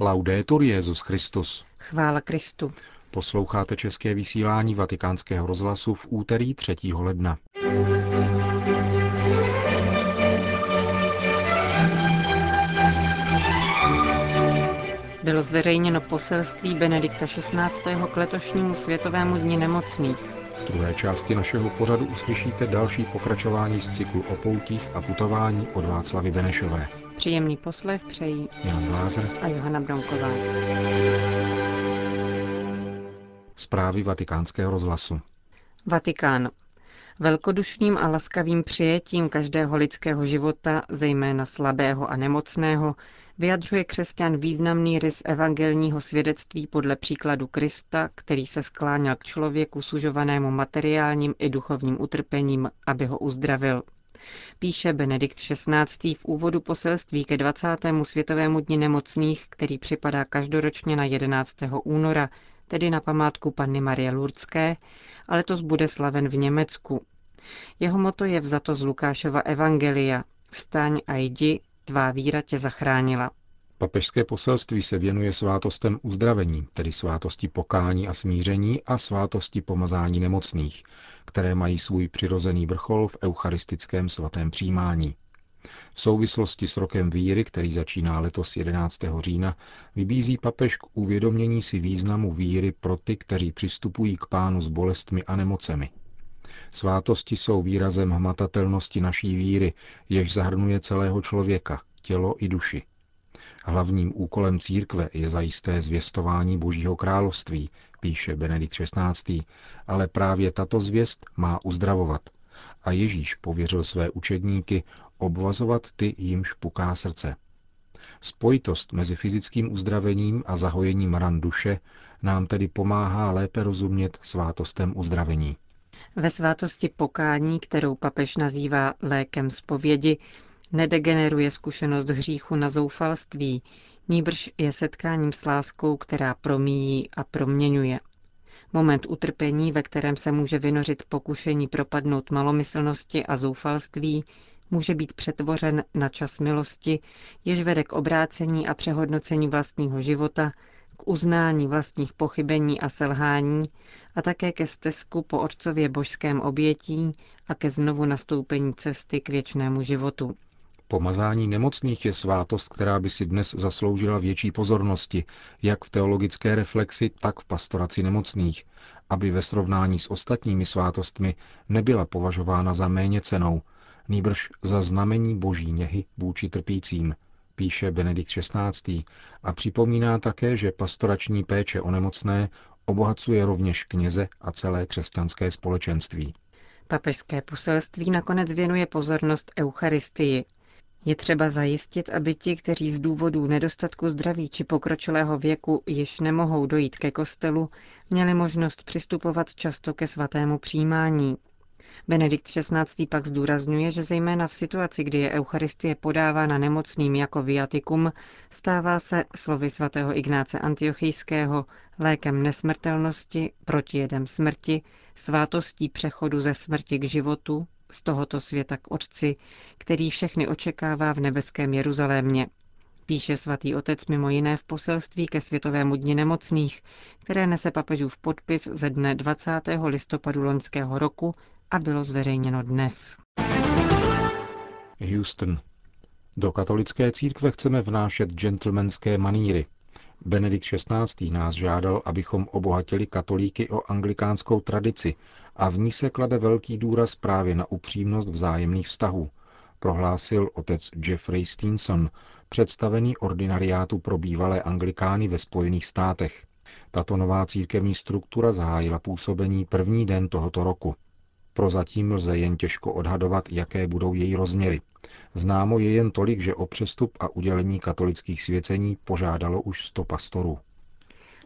Laudetur Jezus Christus. Chvála Kristu. Posloucháte české vysílání Vatikánského rozhlasu v úterý 3. ledna. Bylo zveřejněno poselství Benedikta XVI. k letošnímu Světovému dni nemocných. V druhé části našeho pořadu uslyšíte další pokračování z cyklu o poutích a putování od Václavy Benešové. Příjemný poslech přejí Jan Glázer a Johana Bronková. Zprávy vatikánského rozhlasu. Vatikán. Velkodušným a laskavým přijetím každého lidského života, zejména slabého a nemocného, vyjadřuje křesťan významný rys evangelního svědectví podle příkladu Krista, který se skláněl k člověku sužovanému materiálním i duchovním utrpením, aby ho uzdravil. Píše Benedikt XVI. v úvodu poselství ke 20. světovému dni nemocných, který připadá každoročně na 11. února, tedy na památku Panny Marie Lurdské, a letos bude slaven v Německu. Jeho moto je vzato z Lukášova Evangelia. Vstaň a jdi, tvá víra tě zachránila. Papežské poselství se věnuje svátostem uzdravení, tedy svátosti pokání a smíření a svátosti pomazání nemocných, které mají svůj přirozený vrchol v eucharistickém svatém přijímání. V souvislosti s rokem víry, který začíná letos 11. října, vybízí papež k uvědomění si významu víry pro ty, kteří přistupují k pánu s bolestmi a nemocemi. Svátosti jsou výrazem hmatatelnosti naší víry, jež zahrnuje celého člověka, tělo i duši. Hlavním úkolem církve je zajisté zvěstování Božího království, píše Benedikt XVI., ale právě tato zvěst má uzdravovat. A Ježíš pověřil své učedníky obvazovat ty, jimž puká srdce. Spojitost mezi fyzickým uzdravením a zahojením ran duše nám tedy pomáhá lépe rozumět svátostem uzdravení. Ve svátosti pokání, kterou papež nazývá lékem zpovědi, nedegeneruje zkušenost hříchu na zoufalství, níbrž je setkáním s láskou, která promíjí a proměňuje. Moment utrpení, ve kterém se může vynořit pokušení propadnout malomyslnosti a zoufalství, může být přetvořen na čas milosti, jež vede k obrácení a přehodnocení vlastního života, uznání vlastních pochybení a selhání a také ke stezku po Otcově božském obětí a ke znovu nastoupení cesty k věčnému životu. Pomazání nemocných je svátost, která by si dnes zasloužila větší pozornosti, jak v teologické reflexi, tak v pastoraci nemocných, aby ve srovnání s ostatními svátostmi nebyla považována za méně cenou, nýbrž za znamení boží něhy vůči trpícím, píše Benedikt XVI. a připomíná také, že pastorační péče o nemocné obohacuje rovněž kněze a celé křesťanské společenství. Papežské poselství nakonec věnuje pozornost Eucharistii, je třeba zajistit, aby ti, kteří z důvodu nedostatku zdraví či pokročilého věku již nemohou dojít ke kostelu, měli možnost přistupovat často ke svatému přijímání. Benedikt XVI. pak zdůrazňuje, že zejména v situaci, kdy je Eucharistie podávána nemocným jako viatikum, stává se, slovy svatého Ignáce Antiochijského, lékem nesmrtelnosti, protijedem smrti, svátostí přechodu ze smrti k životu, z tohoto světa k Otci, který všechny očekává v nebeském Jeruzalémě. Píše svatý otec mimo jiné v poselství ke Světovému dni nemocných, které nese papežův podpis ze dne 20. listopadu loňského roku a bylo zveřejněno dnes. Houston. Do katolické církve chceme vnášet gentlemanské maníry. Benedikt XVI. nás žádal, abychom obohatili katolíky o anglikánskou tradici a v ní se klade velký důraz právě na upřímnost vzájemných vztahů, prohlásil otec Jeffrey Steenson, představený ordinariátu pro bývalé anglikány ve Spojených státech. Tato nová církevní struktura zahájila působení první den tohoto roku. Prozatím lze jen těžko odhadovat, jaké budou její rozměry. Známo je jen tolik, že o přestup a udělení katolických svěcení požádalo už sto pastorů.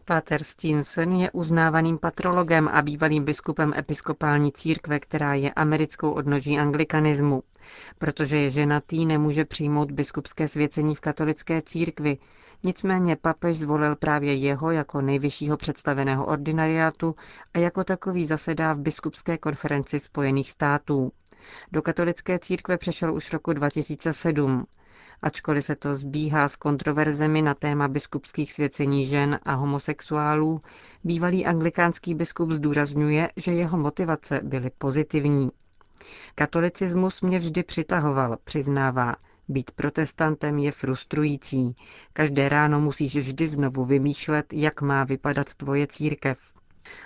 Pater Stinson je uznávaným patrologem a bývalým biskupem episkopální církve, která je americkou odnoží anglikanismu. Protože je ženatý, nemůže přijmout biskupské svěcení v katolické církvi. Nicméně papež zvolil právě jeho jako nejvyššího představeného ordinariátu a jako takový zasedá v biskupské konferenci Spojených států. Do katolické církve přešel už roku 2007. Ačkoliv se to zbíhá s kontroverzemi na téma biskupských svěcení žen a homosexuálů, bývalý anglikánský biskup zdůrazňuje, že jeho motivace byly pozitivní. Katolicismus mě vždy přitahoval, přiznává. Být protestantem je frustrující. Každé ráno musíš vždy znovu vymýšlet, jak má vypadat tvoje církev.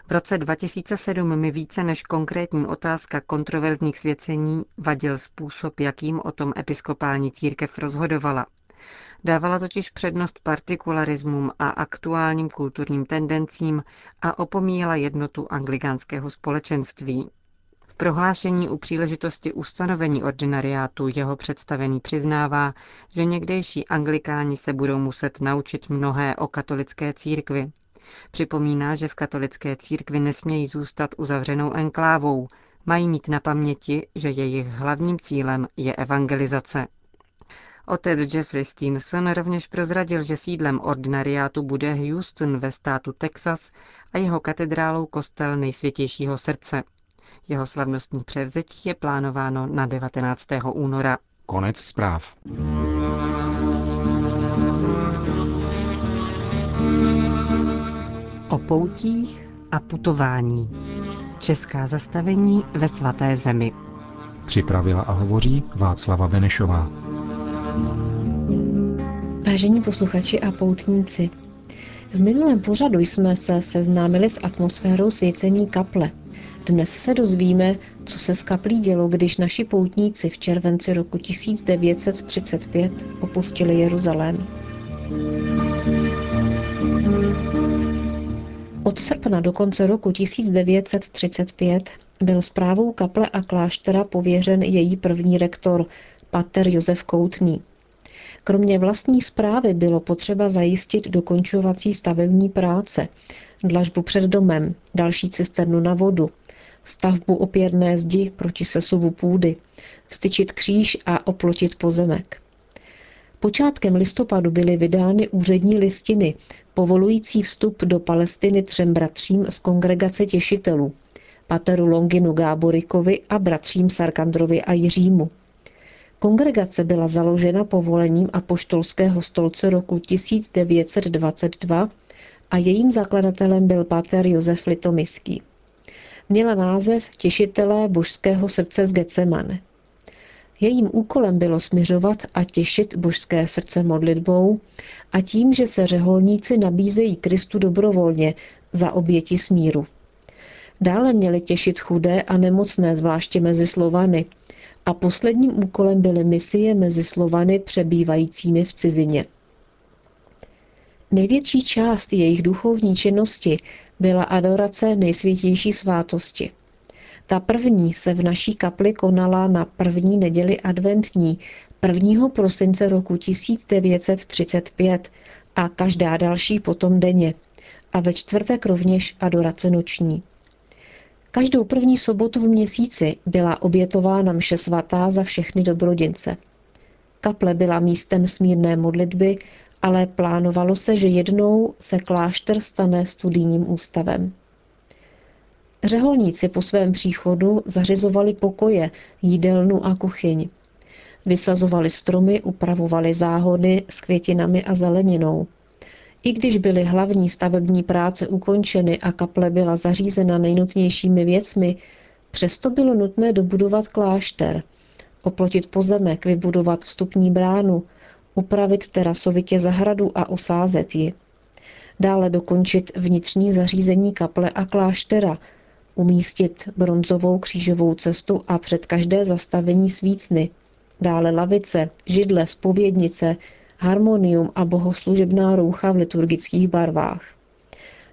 V roce 2007 mi více než konkrétní otázka kontroverzních svěcení vadil způsob, jakým o tom episkopální církev rozhodovala. Dávala totiž přednost partikularismům a aktuálním kulturním tendencím a opomíjela jednotu anglikánského společenství. Prohlášení u příležitosti ustanovení ordinariátu jeho představený přiznává, že někdejší anglikáni se budou muset naučit mnohé o katolické církvi. Připomíná, že v katolické církvi nesmějí zůstat uzavřenou enklávou, mají mít na paměti, že jejich hlavním cílem je evangelizace. Otec Jeffrey Stevenson rovněž prozradil, že sídlem ordinariátu bude Houston ve státu Texas a jeho katedrálou kostel nejsvětějšího srdce. Jeho slavnostní převzetí je plánováno na 19. února. Konec zpráv. O poutích a putování. Česká zastavení ve svaté zemi. Připravila a hovoří Václava Benešová. Vážení posluchači a poutníci, v minulém pořadu jsme se seznámili s atmosférou svěcení kaple. Dnes se dozvíme, co se s kaplí dělo, když naši poutníci v červenci roku 1935 opustili Jeruzalém. Od srpna do konce roku 1935 byl zprávou kaple a kláštera pověřen její první rektor, pater Josef Koutný. Kromě vlastní zprávy bylo potřeba zajistit dokončovací stavební práce, dlažbu před domem, další cisternu na vodu, stavbu opěrné zdi proti sesuvu půdy, vstyčit kříž a oplotit pozemek. Počátkem listopadu byly vydány úřední listiny, povolující vstup do Palestiny třem bratřím z kongregace těšitelů, pateru Longinu Gáborikovi a bratřím Sarkandrovi a Jiřímu. Kongregace byla založena povolením apoštolského stolce roku 1922 a jejím zakladatelem byl páter Josef Litomiský. Měla název Těšitelé božského srdce z Getsemane. Jejím úkolem bylo směřovat a těšit božské srdce modlitbou a tím, že se řeholníci nabízejí Kristu dobrovolně za oběti smíru. Dále měli těšit chudé a nemocné, zvláště mezi Slovany. A posledním úkolem byly misie mezi Slovany přebývajícími v cizině. Největší část jejich duchovní činnosti byla adorace nejsvětější svátosti. Ta první se v naší kapli konala na první neděli adventní 1. prosince roku 1935 a každá další potom denně a ve čtvrtek rovněž adorace noční. Každou první sobotu v měsíci byla obětována mše svatá za všechny dobrodince. Kaple byla místem smírné modlitby, ale plánovalo se, že jednou se klášter stane studijním ústavem. Řeholníci po svém příchodu zařizovali pokoje, jídelnu a kuchyň. Vysazovali stromy, upravovali záhony s květinami a zeleninou. I když byly hlavní stavební práce ukončeny a kaple byla zařízena nejnutnějšími věcmi, přesto bylo nutné dobudovat klášter, oplotit pozemek, vybudovat vstupní bránu, upravit terasovitě zahradu a osázet ji. Dále dokončit vnitřní zařízení kaple a kláštera, umístit bronzovou křížovou cestu a před každé zastavení svícny, dále lavice, židle, spovědnice, harmonium a bohoslužebná roucha v liturgických barvách.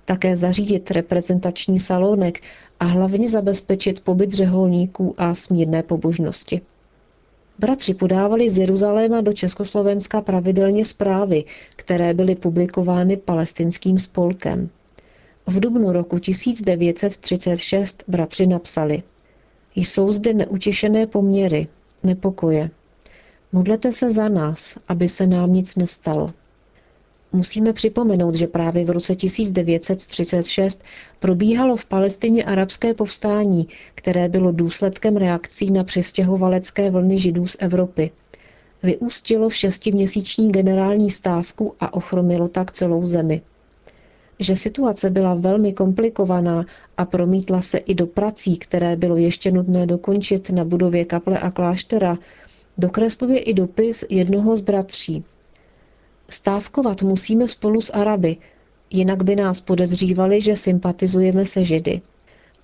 Také zařídit reprezentační salonek a hlavně zabezpečit pobyt řeholníků a smírné pobožnosti. Bratři podávali z Jeruzaléma do Československa pravidelně zprávy, které byly publikovány palestinským spolkem. V dubnu roku 1936 bratři napsali Jsou zde neutěšené poměry, nepokoje. Modlete se za nás, aby se nám nic nestalo. Musíme připomenout, že právě v roce 1936 probíhalo v Palestině arabské povstání, které bylo důsledkem reakcí na přestěhovalecké vlny židů z Evropy. vyústilo v šestiměsíční generální stávku a ochromilo tak celou zemi. Že situace byla velmi komplikovaná a promítla se i do prací, které bylo ještě nutné dokončit na budově kaple a kláštera, dokresluje i dopis jednoho z bratří. Stávkovat musíme spolu s Araby, jinak by nás podezřívali, že sympatizujeme se Židy.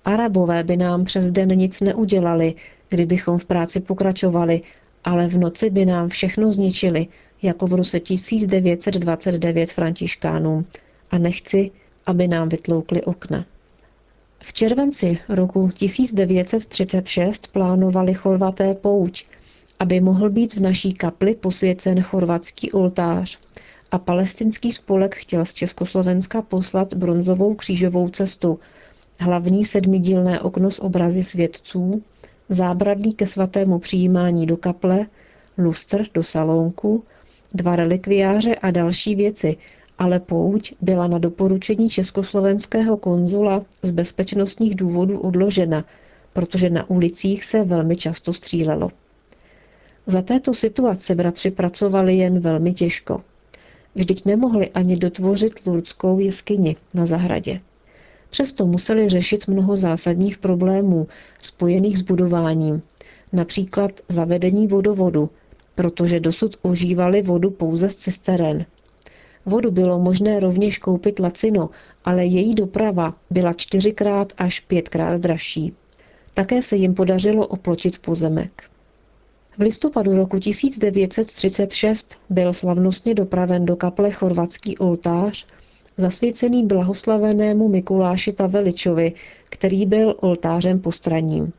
Arabové by nám přes den nic neudělali, kdybychom v práci pokračovali, ale v noci by nám všechno zničili, jako v roce 1929 františkánům. A nechci, aby nám vytloukli okna. V červenci roku 1936 plánovali chorvaté pouť, aby mohl být v naší kapli posvěcen chorvatský oltář. A palestinský spolek chtěl z Československa poslat bronzovou křížovou cestu, hlavní sedmidílné okno s obrazy svědců, zábradlí ke svatému přijímání do kaple, lustr do salonku, dva relikviáře a další věci, ale pouť byla na doporučení československého konzula z bezpečnostních důvodů odložena, protože na ulicích se velmi často střílelo. Za této situace bratři pracovali jen velmi těžko. Vždyť nemohli ani dotvořit lurdskou jeskyni na zahradě. Přesto museli řešit mnoho zásadních problémů spojených s budováním, například zavedení vodovodu, protože dosud užívali vodu pouze z cisteren. Vodu bylo možné rovněž koupit lacino, ale její doprava byla čtyřikrát až pětkrát dražší. Také se jim podařilo oplotit pozemek. V listopadu roku 1936 byl slavnostně dopraven do kaple chorvatský oltář, zasvěcený blahoslavenému Mikuláši Taveličovi, který byl oltářem postraním.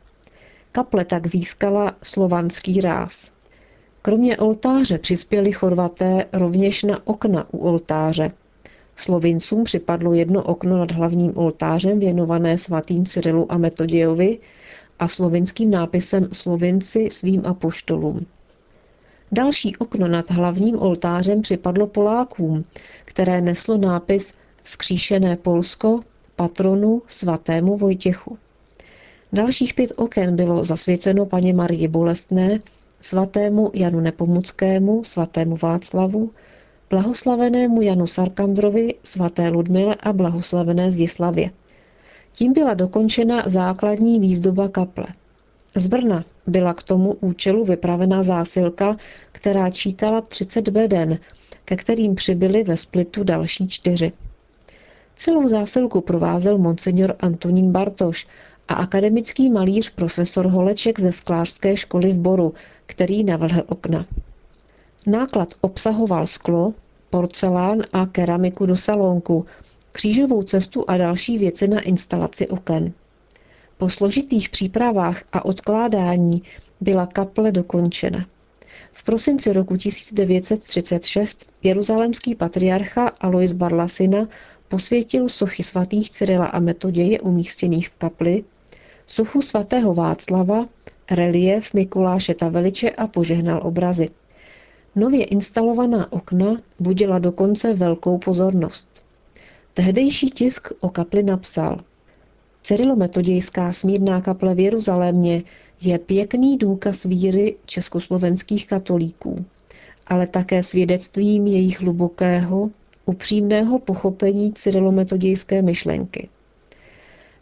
Kaple tak získala slovanský ráz. Kromě oltáře přispěli Chorvaté rovněž na okna u oltáře. Slovincům připadlo jedno okno nad hlavním oltářem věnované svatým Cyrilu a Metodějovi a slovinským nápisem Slovinci svým apoštolům. Další okno nad hlavním oltářem připadlo Polákům, které neslo nápis Skříšené Polsko, patronu svatému Vojtěchu. Dalších pět oken bylo zasvěceno paně Marii Bolestné, svatému Janu Nepomuckému, svatému Václavu, blahoslavenému Janu Sarkandrovi, svaté Ludmile a blahoslavené Zdislavě. Tím byla dokončena základní výzdoba kaple. Z Brna byla k tomu účelu vypravena zásilka, která čítala 30 beden, ke kterým přibyly ve splitu další čtyři. Celou zásilku provázel monsignor Antonín Bartoš a akademický malíř profesor Holeček ze sklářské školy v Boru, který navrhl okna. Náklad obsahoval sklo, porcelán a keramiku do salonku, křížovou cestu a další věci na instalaci oken. Po složitých přípravách a odkládání byla kaple dokončena. V prosinci roku 1936 jeruzalémský patriarcha Alois Barlasina posvětil sochy svatých Cyrila a Metoděje umístěných v kapli, sochu svatého Václava, relief Mikuláše Taveliče a požehnal obrazy. Nově instalovaná okna budila dokonce velkou pozornost. Tehdejší tisk o kapli napsal Cyrilometodějská smírná kaple v Jeruzalémě je pěkný důkaz víry československých katolíků, ale také svědectvím jejich hlubokého, upřímného pochopení cyrilometodějské myšlenky.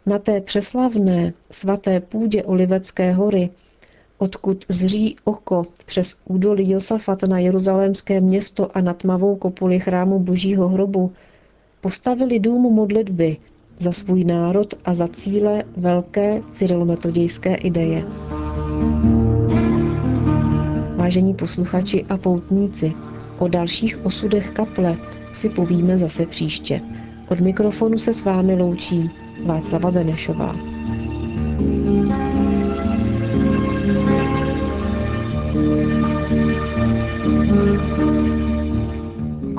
Na té přeslavné svaté půdě Olivecké hory, odkud zří oko přes údolí Josafat na jeruzalémské město a na tmavou kopuli chrámu Božího hrobu, postavili dům modlitby za svůj národ a za cíle velké cyrilometodějské ideje. Vážení posluchači a poutníci, o dalších osudech kaple si povíme zase příště. Od mikrofonu se s vámi loučí Václava Benešová.